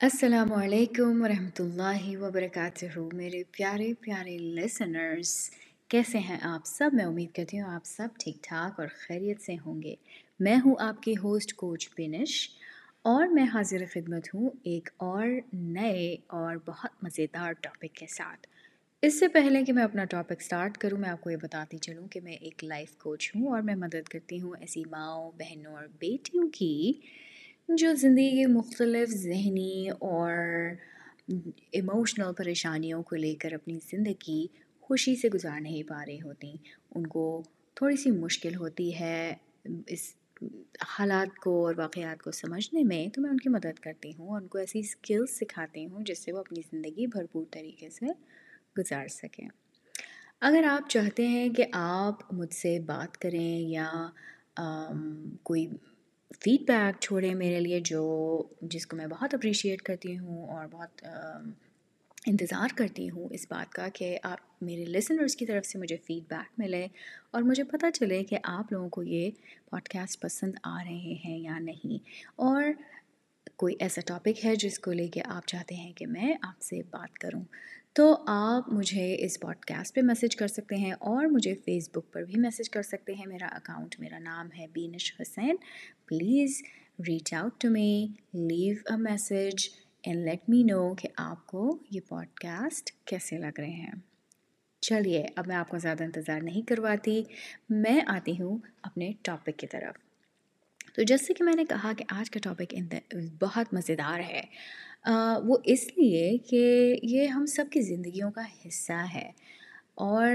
السلام علیکم ورحمۃ اللہ وبرکاتہ۔ میرے پیارے پیارے لسنرز کیسے ہیں آپ سب؟ میں امید کرتی ہوں آپ سب ٹھیک ٹھاک اور خیریت سے ہوں گے۔ میں ہوں آپ کی ہوسٹ کوچ بینش اور میں حاضر خدمت ہوں ایک اور نئے اور بہت مزیدار ٹاپک کے ساتھ۔ اس سے پہلے کہ میں اپنا ٹاپک سٹارٹ کروں، میں آپ کو یہ بتاتی چلوں کہ میں ایک لائف کوچ ہوں اور میں مدد کرتی ہوں ایسی ماؤں، بہنوں اور بیٹیوں کی جو زندگی کی مختلف ذہنی اور ایموشنل پریشانیوں کو لے کر اپنی زندگی خوشی سے گزار نہیں پا رہی ہوتی، ان کو تھوڑی سی مشکل ہوتی ہے اس حالات کو اور واقعات کو سمجھنے میں، تو میں ان کی مدد کرتی ہوں اور ان کو ایسی اسکلس سکھاتی ہوں جس سے وہ اپنی زندگی بھرپور طریقے سے گزار سکیں۔ اگر آپ چاہتے ہیں کہ آپ مجھ سے بات کریں یا کوئی فیڈ بیک چھوڑیں میرے لیے، جو، جس کو میں بہت اپریشیٹ کرتی ہوں اور بہت انتظار کرتی ہوں اس بات کا کہ آپ میرے لسنرس کی طرف سے مجھے فیڈ بیک ملے اور مجھے پتہ چلے کہ آپ لوگوں کو یہ پوڈ کاسٹ پسند آ رہے ہیں یا نہیں۔ اور کوئی ایسا ٹاپک ہے جس کو لے کے آپ چاہتے ہیں کہ میں آپ سے بات کروں۔ تو آپ مجھے اس پوڈ کاسٹ پہ میسیج کر سکتے ہیں اور مجھے فیس بک پر بھی میسیج کر سکتے ہیں۔ میرا اکاؤنٹ میرا نام ہے Benish Hussain. Please reach out to me leave a message and let me know کہ آپ کو یہ پوڈ کاسٹ کیسے لگ رہے ہیں۔ چلیے، اب میں آپ کو زیادہ انتظار نہیں کرواتی۔ میں آتی ہوں اپنے ٹاپک کی طرف۔ تو جیسے کہ میں نے کہا کہ آج کا ٹاپک بہت مزیدار ہے۔ وہ اس لیے کہ یہ ہم سب کی زندگیوں کا حصہ ہے۔ اور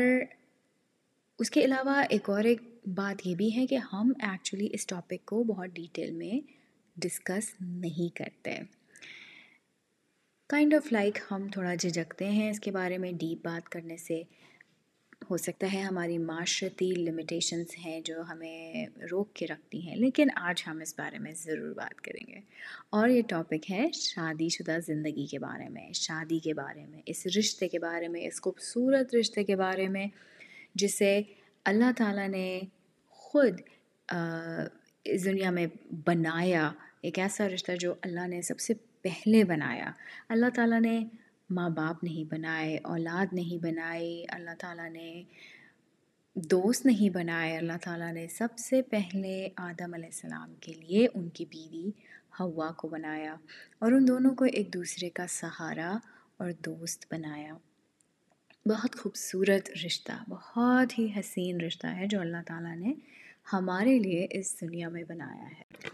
اس کے علاوہ ایک اور ایک بات یہ بھی ہے کہ ہم ایکچولی اس ٹاپک کو بہت ڈیٹیل میں ڈسکس نہیں کرتے۔ کائنڈ آف لائک ہم تھوڑا جھجکتے ہیں اس کے بارے میں ڈیپ بات کرنے سے۔ ہو سکتا ہے، ہماری معاشرتی لمیٹیشنس ہیں جو ہمیں روک کے رکھتی ہیں، لیکن آج ہم اس بارے میں ضرور بات کریں گے۔ اور یہ ٹاپک ہے شادی شدہ زندگی کے بارے میں، شادی کے بارے میں، اس رشتے کے بارے میں، اس خوبصورت رشتے کے بارے میں، جسے اللہ تعالیٰ نے خود اس دنیا میں بنایا، ایک ایسا رشتہ جو اللہ نے سب سے پہلے بنایا۔ اللہ تعالیٰ نے ماں باپ نہیں بنائے، اولاد نہیں بنائی، اللہ تعالیٰ نے دوست نہیں بنائے، اللہ تعالیٰ نے سب سے پہلے آدم علیہ السلام کے لیے ان کی بیوی ہوا کو بنایا اور ان دونوں کو ایک دوسرے کا سہارا اور دوست بنایا۔ بہت خوبصورت رشتہ، بہت ہی حسین رشتہ ہے جو اللہ تعالیٰ نے ہمارے لیے اس دنیا میں بنایا ہے۔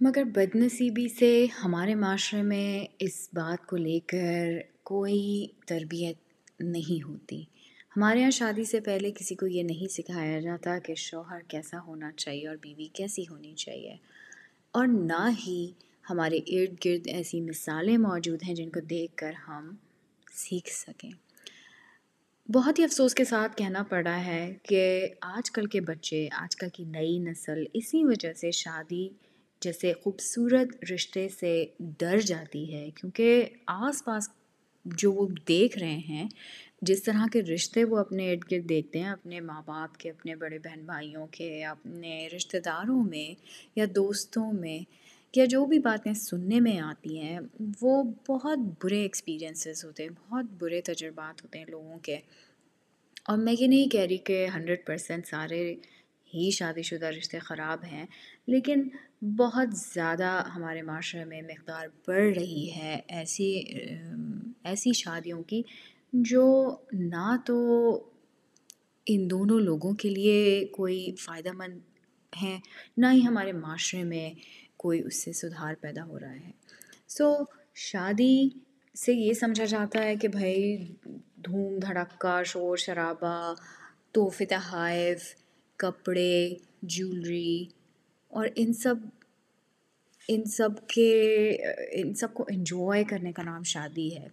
مگر بد نصیبی سے ہمارے معاشرے میں اس بات کو لے کر کوئی تربیت نہیں ہوتی۔ ہمارے یہاں شادی سے پہلے کسی کو یہ نہیں سکھایا جاتا کہ شوہر کیسا ہونا چاہیے اور بیوی کیسی ہونی چاہیے۔ اور نہ ہی ہمارے ارد گرد ایسی مثالیں موجود ہیں جن کو دیکھ کر ہم سیکھ سکیں۔ بہت ہی افسوس کے ساتھ کہنا پڑا ہے کہ آج کل کے بچے، آج کل کی نئی نسل اسی وجہ سے شادی جیسے خوبصورت رشتے سے ڈر جاتی ہے، کیونکہ آس پاس جو وہ دیکھ رہے ہیں، جس طرح کے رشتے وہ اپنے ارد گرد دیکھتے ہیں، اپنے ماں باپ کے، اپنے بڑے بہن بھائیوں کے، اپنے رشتہ داروں میں یا دوستوں میں یا جو بھی باتیں سننے میں آتی ہیں، وہ بہت برے ایکسپیرئنسز ہوتے ہیں، بہت برے تجربات ہوتے ہیں لوگوں کے۔ اور میں یہ نہیں کہہ رہی کہ ہنڈریڈ پرسینٹ سارے ہی شادی شدہ رشتے خراب ہیں لیکن بہت زیادہ ہمارے معاشرے میں مقدار بڑھ رہی ہے ایسی ایسی شادیوں کی، جو نہ تو ان دونوں لوگوں کے لیے کوئی فائدہ مند ہیں، نہ ہی ہمارے معاشرے میں کوئی اس سے سدھار پیدا ہو رہا ہے۔ سو شادی سے یہ سمجھا جاتا ہے کہ بھائی دھوم دھڑکا، شور شرابہ، تحفے تحائف، کپڑے، جولری اور ان سب ان سب کے، ان سب کو انجوائے کرنے کا نام شادی ہے۔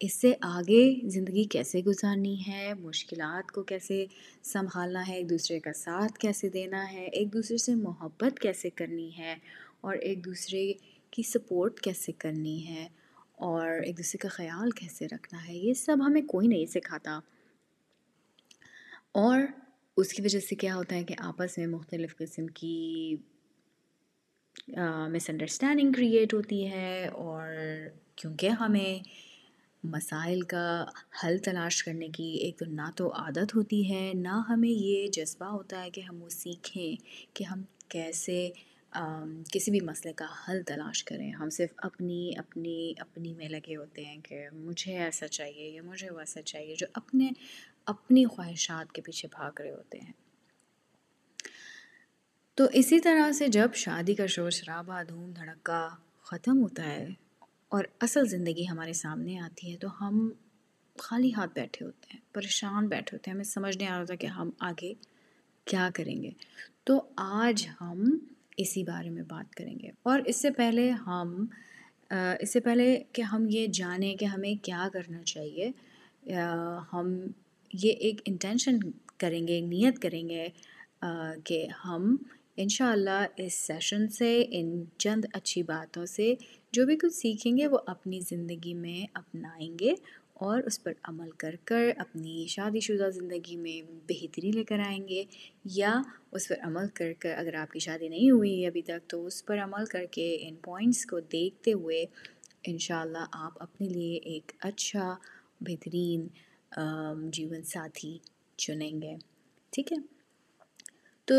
اس سے آگے زندگی کیسے گزارنی ہے، مشکلات کو کیسے سنبھالنا ہے، ایک دوسرے کا ساتھ کیسے دینا ہے، ایک دوسرے سے محبت کیسے کرنی ہے، اور ایک دوسرے کی سپورٹ کیسے کرنی ہے، اور ایک دوسرے کا خیال کیسے رکھنا ہے، یہ سب ہمیں کوئی نہیں سکھاتا۔ اور اس کی وجہ سے کیا ہوتا ہے کہ آپس میں مختلف قسم کی مس انڈرسٹینڈنگ کریٹ ہوتی ہے اور کیونکہ ہمیں مسائل کا حل تلاش کرنے کی ایک تو نہ تو عادت ہوتی ہے، نہ ہمیں یہ جذبہ ہوتا ہے کہ ہم وہ سیکھیں کہ ہم کیسے کسی بھی مسئلے کا حل تلاش کریں۔ ہم صرف اپنی اپنی اپنی میں لگے ہوتے ہیں کہ مجھے ایسا چاہیے یا مجھے ویسا چاہیے جو اپنے، اپنی خواہشات کے پیچھے بھاگ رہے ہوتے ہیں۔ تو اسی طرح سے جب شادی کا شور شرابہ دھوم دھڑکا ختم ہوتا ہے اور اصل زندگی ہمارے سامنے آتی ہے تو ہم خالی ہاتھ بیٹھے ہوتے ہیں، پریشان بیٹھے ہوتے ہیں۔ ہمیں سمجھ نہیں آ رہا تھا کہ ہم آگے کیا کریں گے۔ تو آج ہم اسی بارے میں بات کریں گے۔ اور اس سے پہلے ہم اس سے پہلے کہ ہم یہ جانیں کہ ہمیں کیا کرنا چاہیے ہم یہ ایک انٹینشن کریں گے، نیت کریں گے کہ ہم ان شاء اللہ اس سیشن سے، ان چند اچھی باتوں سے جو بھی کچھ سیکھیں گے، وہ اپنی زندگی میں اپنائیں گے۔ اور اس پر عمل کر کر اپنی شادی شدہ زندگی میں بہتری لے کر آئیں گے یا اس پر عمل کر کر اگر آپ کی شادی نہیں ہوئی ابھی تک تو اس پر عمل کر کے ان پوائنٹس کو دیکھتے ہوئے ان شاء اللہ آپ اپنے لیے ایک اچھا بہترین جیون ساتھی چنیں گے۔ ٹھیک ہے؟ تو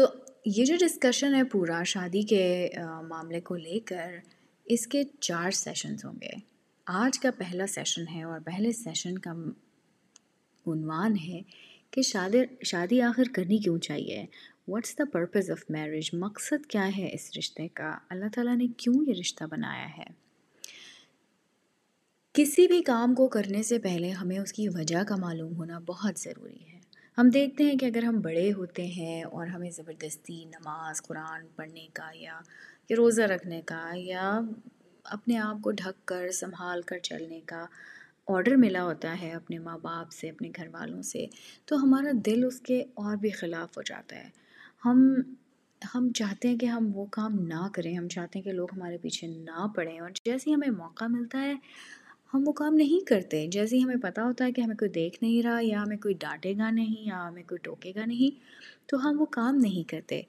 یہ جو ڈسکشن ہے پورا شادی کے معاملے کو لے کر اس کے چار سیشنز ہوں گے۔ آج کا پہلا سیشن ہے اور پہلے سیشن کا عنوان ہے کہ شادی شادی آخر کرنی کیوں چاہیے؟ What's the purpose of marriage مقصد کیا ہے اس رشتے کا؟ اللہ تعالیٰ نے کیوں یہ رشتہ بنایا ہے؟ کسی بھی کام کو کرنے سے پہلے ہمیں اس کی وجہ کا معلوم ہونا بہت ضروری ہے۔ ہم دیکھتے ہیں کہ اگر ہم بڑے ہوتے ہیں اور ہمیں زبردستی نماز قرآن پڑھنے کا یا روزہ رکھنے کا یا اپنے آپ کو ڈھک کر، سنبھال کر چلنے کا آڈر ملا ہوتا ہے اپنے ماں باپ سے، اپنے گھر والوں سے، تو ہمارا دل اس کے اور بھی خلاف ہو جاتا ہے۔ ہم ہم چاہتے ہیں کہ ہم وہ کام نہ کریں، ہم چاہتے ہیں کہ لوگ ہمارے پیچھے نہ پڑیں۔ اور جیسے ہی ہمیں موقع ملتا ہے، ہم وہ کام نہیں کرتے۔ جیسے ہی ہمیں پتہ ہوتا ہے کہ ہمیں کوئی دیکھ نہیں رہا یا ہمیں کوئی ڈانٹے گا نہیں یا ہمیں کوئی ٹوکے گا نہیں، تو ہم وہ کام نہیں کرتے۔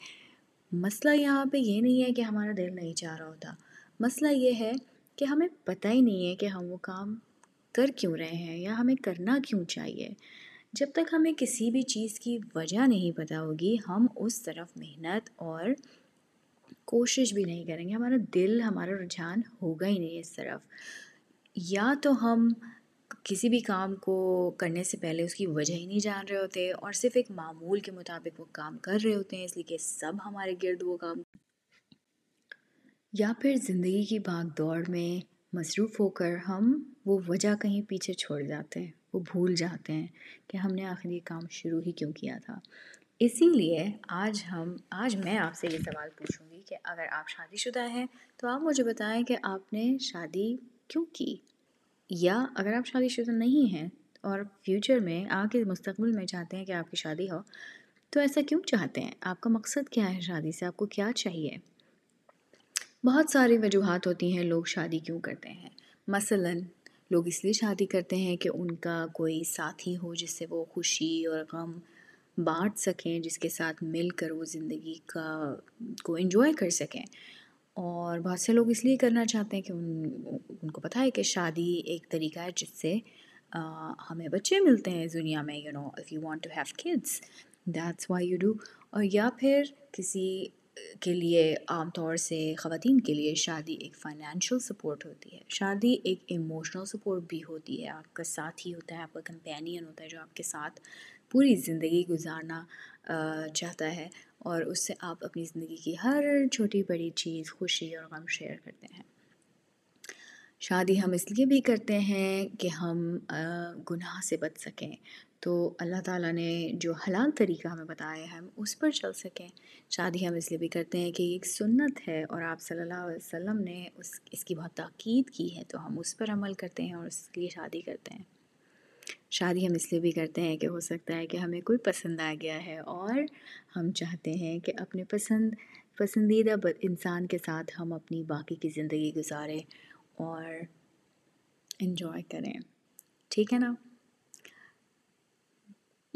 مسئلہ یہاں پہ یہ نہیں ہے کہ ہمارا دل نہیں چاہ رہا ہوتا۔ مسئلہ یہ ہے کہ ہمیں پتہ ہی نہیں ہے کہ ہم وہ کام کر کیوں رہے ہیں یا ہمیں کرنا کیوں چاہیے۔ جب تک ہمیں کسی بھی چیز کی وجہ نہیں پتہ ہوگی، ہم اس طرف محنت اور کوشش بھی نہیں کریں گے۔ ہمارا دل، ہمارا رجحان ہوگا ہی نہیں اس طرف۔ یا تو ہم کسی بھی کام کو کرنے سے پہلے اس کی وجہ ہی نہیں جان رہے ہوتے اور صرف ایک معمول کے مطابق وہ کام کر رہے ہوتے ہیں، اس لیے کہ سب ہمارے گرد وہ کام یا پھر زندگی کی بھاگ دوڑ میں مصروف ہو کر ہم وہ وجہ کہیں پیچھے چھوڑ جاتے ہیں، وہ بھول جاتے ہیں کہ ہم نے آخر یہ کام شروع ہی کیوں کیا تھا۔ اسی لیے آج ہم، آج میں آپ سے یہ سوال پوچھوں گی کہ اگر آپ شادی شدہ ہیں تو آپ مجھے بتائیں کہ آپ نے شادی کیوں کی؟ یا اگر آپ شادی شدہ نہیں ہیں اور فیوچر میں آگے مستقبل میں چاہتے ہیں کہ آپ کی شادی ہو تو ایسا کیوں چاہتے ہیں؟ آپ کا مقصد کیا ہے شادی سے؟ آپ کو کیا چاہیے؟ بہت ساری وجوہات ہوتی ہیں، لوگ شادی کیوں کرتے ہیں؟ مثلاً لوگ اس لیے شادی کرتے ہیں کہ ان کا کوئی ساتھی ہو جس سے وہ خوشی اور غم بانٹ سکیں، جس کے ساتھ مل کر وہ زندگی کا، کو انجوائے کر سکیں۔ اور بہت سے لوگ اس لیے کرنا چاہتے ہیں کہ ان ان کو پتہ ہے کہ شادی ایک طریقہ ہے جس سے ہمیں بچے ملتے ہیں اس دنیا میں you know if you want to have kids that's why you do اور یا پھر کسی کے لیے عام طور سے خواتین کے لیے شادی ایک فائنینشیل سپورٹ ہوتی ہے۔ شادی ایک ایموشنل سپورٹ بھی ہوتی ہے۔ آپ کا ساتھی ہوتا ہے، آپ کا کمپینین ہوتا ہے جو آپ کے ساتھ پوری زندگی گزارنا چاہتا ہے اور اس سے آپ اپنی زندگی کی ہر چھوٹی بڑی چیز، خوشی اور غم شیئر کرتے ہیں۔ شادی ہم اس لیے بھی کرتے ہیں کہ ہم گناہ سے بچ سکیں۔ تو اللہ تعالیٰ نے جو حلال طریقہ ہمیں بتایا ہے، ہم اس پر چل سکیں۔ شادی ہم اس لیے بھی کرتے ہیں کہ یہ ایک سنت ہے اور آپ صلی اللہ علیہ وسلم نے اس اس کی بہت تاکید کی ہے، تو ہم اس پر عمل کرتے ہیں اور اس لیے شادی کرتے ہیں۔ شادی ہم اس لیے بھی کرتے ہیں کہ ہو سکتا ہے کہ ہمیں کوئی پسند آ گیا ہے اور ہم چاہتے ہیں کہ اپنے پسند، پسندیدہ انسان کے ساتھ ہم اپنی باقی کی زندگی گزاریں اور انجوائے کریں۔ ٹھیک ہے نا؟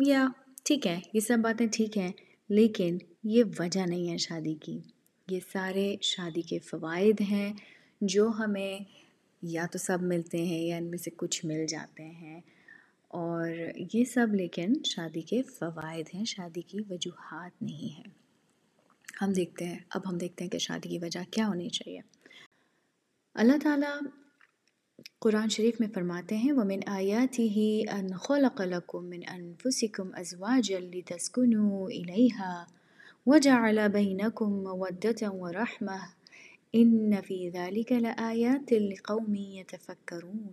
یا ٹھیک ہے، یہ سب باتیں ٹھیک ہیں، لیکن یہ وجہ نہیں ہے شادی کی۔ یہ سارے شادی کے فوائد ہیں جو ہمیں یا تو سب ملتے ہیں یا ان میں سے کچھ مل جاتے ہیں۔ اور یہ سب لیکن شادی کے فوائد ہیں، شادی کی وجوہات نہیں ہیں۔ ہم دیکھتے ہیں، اب ہم دیکھتے ہیں کہ شادی کی وجہ کیا ہونی چاہیے۔ اللہ تعالیٰ قرآن شریف میں فرماتے ہیں، ومن آیاتی ہی ان خلق لکم من انفسکم ازواجا لتسکنوا الیہا وجعل بینکم مودتا ورحمہ ان فی ذالک لآیات لقوم یتفکرون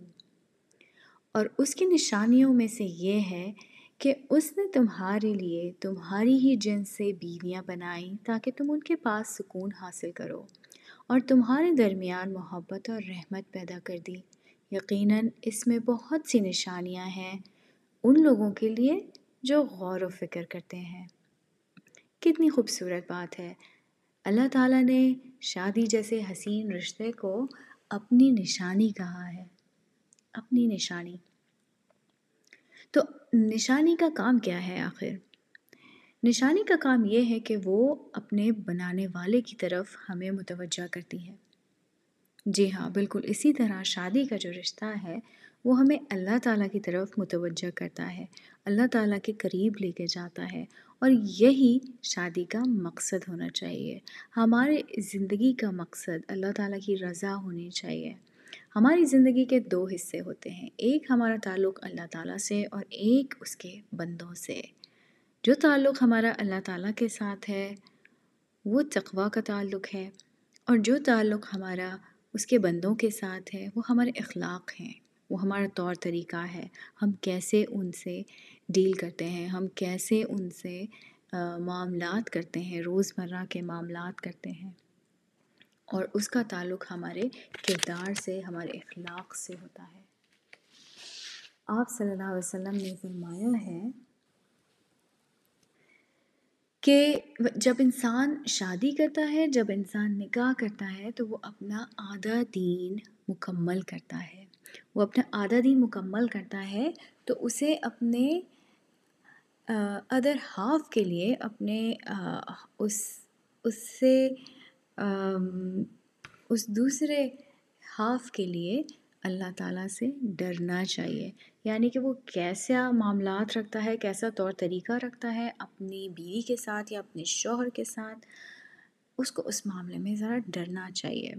اور اس کی نشانیوں میں سے یہ ہے کہ اس نے تمہارے لیے تمہاری ہی جن سے بیویاں بنائیں تاکہ تم ان کے پاس سکون حاصل کرو اور تمہارے درمیان محبت اور رحمت پیدا کر دی یقیناً اس میں بہت سی نشانیاں ہیں ان لوگوں کے لیے جو غور و فکر کرتے ہیں۔ کتنی خوبصورت بات ہے۔ اللہ تعالیٰ نے شادی جیسے حسین رشتے کو اپنی نشانی کہا ہے۔ اپنی نشانی۔ تو نشانی کا کام کیا ہے آخر؟ نشانی کا کام یہ ہے کہ وہ اپنے بنانے والے کی طرف ہمیں متوجہ کرتی ہے۔ جی ہاں بالکل۔ اسی طرح شادی کا جو رشتہ ہے، وہ ہمیں اللہ تعالیٰ کی طرف متوجہ کرتا ہے، اللہ تعالیٰ کے قریب لے کے جاتا ہے اور یہی شادی کا مقصد ہونا چاہیے۔ ہمارے زندگی کا مقصد اللہ تعالیٰ کی رضا ہونی چاہیے۔ ہماری زندگی کے دو حصے ہوتے ہیں، ایک ہمارا تعلق اللہ تعالیٰ سے اور ایک اس کے بندوں سے۔ جو تعلق ہمارا اللہ تعالیٰ کے ساتھ ہے، وہ تقوی کا تعلق ہے اور جو تعلق ہمارا اس کے بندوں کے ساتھ ہے، وہ ہمارے اخلاق ہیں، وہ ہمارا طور طریقہ ہے۔ ہم کیسے ان سے ڈیل کرتے ہیں، ہم کیسے ان سے معاملات کرتے ہیں، روزمرہ کے معاملات کرتے ہیں۔ اور اس کا تعلق ہمارے کردار سے، ہمارے اخلاق سے ہوتا ہے۔ آپ صلی اللہ علیہ وسلم نے فرمایا ہے کہ جب انسان شادی کرتا ہے، جب انسان نکاح کرتا ہے، تو وہ اپنا آدھا دین مکمل کرتا ہے۔ وہ اپنا آدھا دین مکمل کرتا ہے، تو اسے اپنے ادر ہاف کے لیے اپنے اس اس سے اس دوسرے ہاف کے لیے اللہ تعالیٰ سے ڈرنا چاہیے۔ یعنی کہ وہ کیسا معاملات رکھتا ہے، کیسا طور طریقہ رکھتا ہے اپنی بیوی کے ساتھ یا اپنے شوہر کے ساتھ، اس کو اس معاملے میں ذرا ڈرنا چاہیے،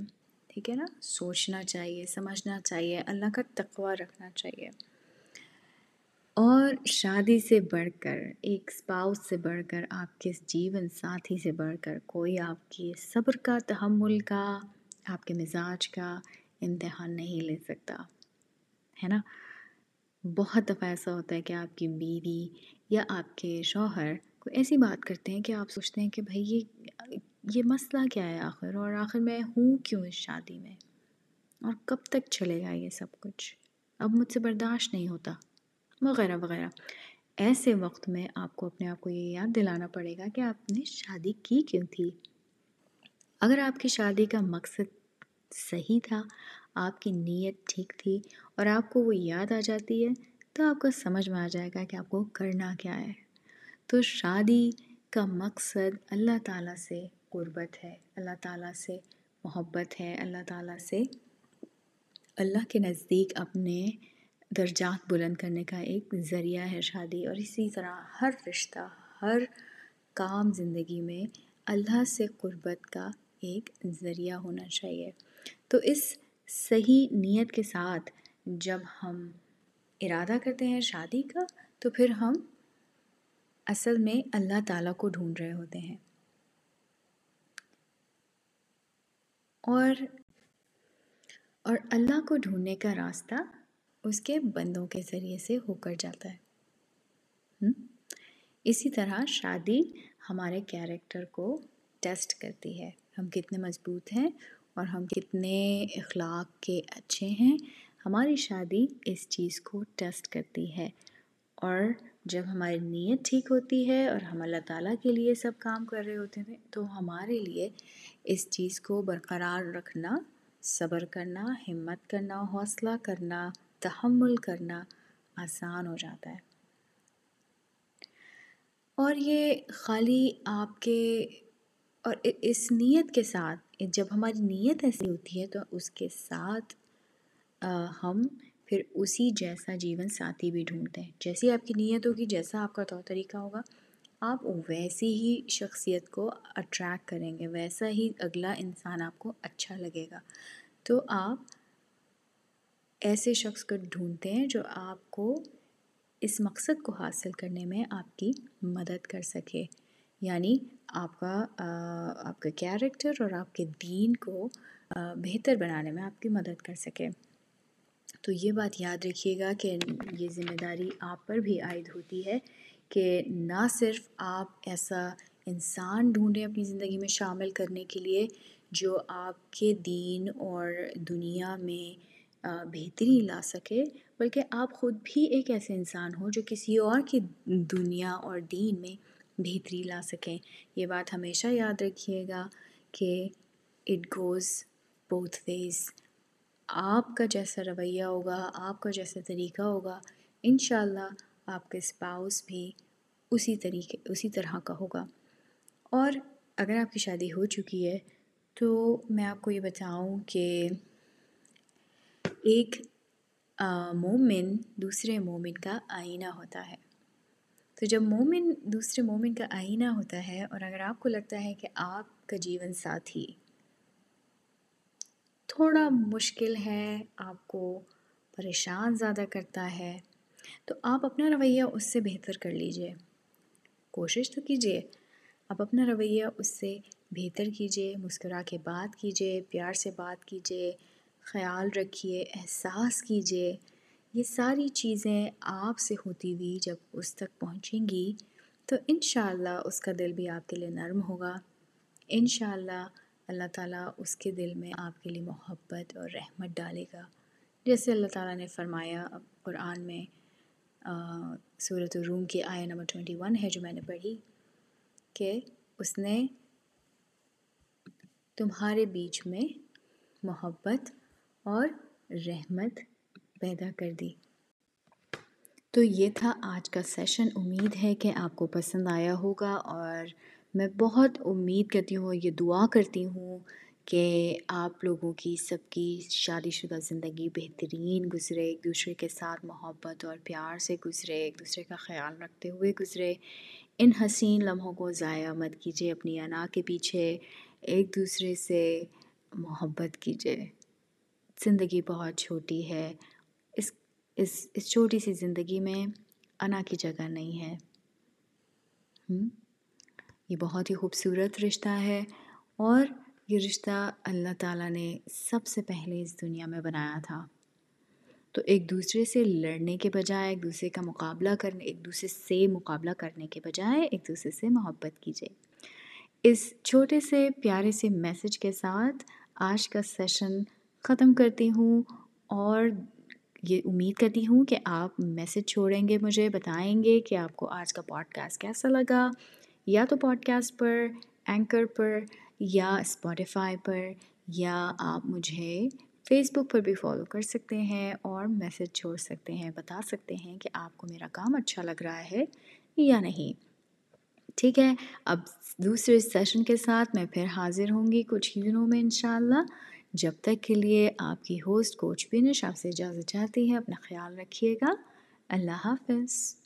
ٹھیک ہے نا؟ سوچنا چاہیے، سمجھنا چاہیے، اللہ کا تقوی رکھنا چاہیے۔ اور شادی سے بڑھ کر، ایک اسپاؤس سے بڑھ کر، آپ کے جیون ساتھی سے بڑھ کر، کوئی آپ کی صبر کا، تحمل کا، آپ کے مزاج کا امتحان نہیں لے سکتا، ہے نا؟ بہت دفعہ ایسا ہوتا ہے کہ آپ کی بیوی یا آپ کے شوہر کوئی ایسی بات کرتے ہیں کہ آپ سوچتے ہیں کہ بھائی یہ یہ مسئلہ کیا ہے آخر اور آخر میں ہوں کیوں اس شادی میں؟ اور کب تک چلے گا یہ سب کچھ؟ اب مجھ سے برداشت نہیں ہوتا، وغیرہ وغیرہ۔ ایسے وقت میں آپ کو اپنے آپ کو یہ یاد دلانا پڑے گا کہ آپ نے شادی کی کیوں تھی۔ اگر آپ کی شادی کا مقصد صحیح تھا آپ کی نیت ٹھیک تھی اور آپ کو وہ یاد آ جاتی ہے، تو آپ کو سمجھ میں آ جائے گا کہ آپ کو کرنا کیا ہے۔ تو شادی کا مقصد اللہ تعالیٰ سے قربت ہے، اللہ تعالیٰ سے محبت ہے، اللہ تعالیٰ سے اللہ کے نزدیک اپنے درجات بلند کرنے کا ایک ذریعہ ہے شادی۔ اور اسی طرح ہر رشتہ، ہر کام زندگی میں اللہ سے قربت کا ایک ذریعہ ہونا چاہیے۔ تو اس صحیح نیت کے ساتھ جب ہم ارادہ کرتے ہیں شادی کا، تو پھر ہم اصل میں اللہ تعالیٰ کو ڈھونڈ رہے ہوتے ہیں۔ اور اور اللہ کو ڈھونڈنے کا راستہ اس کے بندوں کے ذریعے سے ہو کر جاتا ہے۔ اسی طرح شادی ہمارے کیریکٹر کو ٹیسٹ کرتی ہے۔ ہم کتنے مضبوط ہیں اور ہم کتنے اخلاق کے اچھے ہیں۔ ہماری شادی اس چیز کو ٹیسٹ کرتی ہے اور جب ہماری نیت ٹھیک ہوتی ہے اور ہم اللہ تعالیٰ کے لیے سب کام کر رہے ہوتے ہیں، تو ہمارے لیے اس چیز کو برقرار رکھنا، صبر کرنا، ہمت کرنا، حوصلہ کرنا، تحمل کرنا آسان ہو جاتا ہے۔ اور یہ خالی آپ کے اور اس نیت کے ساتھ جب ہماری نیت ایسی ہوتی ہے تو اس کے ساتھ ہم پھر اسی جیسا جیون ساتھی بھی ڈھونڈتے ہیں۔ جیسی آپ کی نیت ہوگی، جیسا آپ کا طور طریقہ ہوگا، آپ ویسی ہی شخصیت کو اٹریکٹ کریں گے، ویسا ہی اگلا انسان آپ کو اچھا لگے گا۔ تو آپ ایسے شخص کو ڈھونڈتے ہیں جو آپ کو اس مقصد کو حاصل کرنے میں آپ کی مدد کر سکے۔ یعنی آپ کا آپ کا کیریکٹر اور آپ کے دین کو بہتر بنانے میں آپ کی مدد کر سکے۔ تو یہ بات یاد رکھیے گا کہ یہ ذمہ داری آپ پر بھی عائد ہوتی ہے کہ نہ صرف آپ ایسا انسان ڈھونڈیں اپنی زندگی میں شامل کرنے کے لیے جو آپ کے دین اور دنیا میں بہتری لا سکے، بلکہ آپ خود بھی ایک ایسے انسان ہو جو کسی اور کی دنیا اور دین میں بہتری لا سکیں۔ یہ بات ہمیشہ یاد رکھیے گا کہ اٹ گوز بوتھ ویز آپ کا جیسا رویہ ہوگا، آپ کا جیسا طریقہ ہوگا، انشاءاللہ آپ کا اسپاؤس بھی اسی طریقے، اسی طرح کا ہوگا۔ اور اگر آپ کی شادی ہو چکی ہے، تو میں آپ کو یہ بتاؤں کہ ایک مومن دوسرے مومن کا آئینہ ہوتا ہے۔ تو جب مومن دوسرے مومن کا آئینہ ہوتا ہے اور اگر آپ کو لگتا ہے کہ آپ کا جیون ساتھی تھوڑا مشکل ہے، آپ کو پریشان زیادہ کرتا ہے، تو آپ اپنا رویہ اس سے بہتر کر لیجیے۔ کوشش تو کیجیے آپ اپنا رویہ اس سے بہتر کیجیے مسکرا کے بات کیجیے پیار سے بات کیجیے خیال رکھیے، احساس کیجیے یہ ساری چیزیں آپ سے ہوتی ہوئی جب اس تک پہنچیں گی، تو انشاءاللہ اس کا دل بھی آپ کے لیے نرم ہوگا۔ انشاءاللہ اللہ تعالیٰ اس کے دل میں آپ کے لیے محبت اور رحمت ڈالے گا۔ جیسے اللہ تعالیٰ نے فرمایا قرآن میں صورت الروم کی آیا نمبر ٹوئنٹی ون ہے جو میں نے پڑھی، کہ اس نے تمہارے بیچ میں محبت اور رحمت پیدا کر دی۔ تو یہ تھا آج کا سیشن امید ہے کہ آپ کو پسند آیا ہوگا اور میں بہت امید کرتی ہوں یہ دعا کرتی ہوں کہ آپ لوگوں کی سب کی شادی شدہ زندگی بہترین گزرے، ایک دوسرے کے ساتھ محبت اور پیار سے گزرے، ایک دوسرے کا خیال رکھتے ہوئے گزرے۔ ان حسین لمحوں کو ضائع مت کیجیے اپنی انا کے پیچھے ایک دوسرے سے محبت کیجیے زندگی بہت چھوٹی ہے۔ اس اس چھوٹی سی زندگی میں انا کی جگہ نہیں ہے۔ یہ بہت ہی خوبصورت رشتہ ہے اور یہ رشتہ اللہ تعالیٰ نے سب سے پہلے اس دنیا میں بنایا تھا۔ تو ایک دوسرے سے لڑنے کے بجائے، ایک دوسرے کا مقابلہ کرنے، ایک دوسرے سے مقابلہ کرنے کے بجائے ایک دوسرے سے محبت کیجیے۔ اس چھوٹے سے پیارے سے میسج کے ساتھ آج کا سیشن ختم کرتی ہوں اور یہ امید کرتی ہوں کہ آپ میسج چھوڑیں گے مجھے، بتائیں گے کہ آپ کو آج کا پوڈ کاسٹ کیسا لگا، یا تو پوڈ کاسٹ پر اینکر پر، یا اسپوٹیفائی پر، یا آپ مجھے فیس بک پر بھی فالو کر سکتے ہیں اور میسج چھوڑ سکتے ہیں، بتا سکتے ہیں کہ آپ کو میرا کام اچھا لگ رہا ہے یا نہیں۔ ٹھیک ہے، اب دوسرے سیشن کے ساتھ میں پھر حاضر ہوں گی کچھ ہی دنوں میں انشاءاللہ۔ جب تک کے لیے آپ کی ہوسٹ کوچ بینش آپ سے اجازت چاہتی ہے، اپنا خیال رکھیے گا۔ اللہ حافظ۔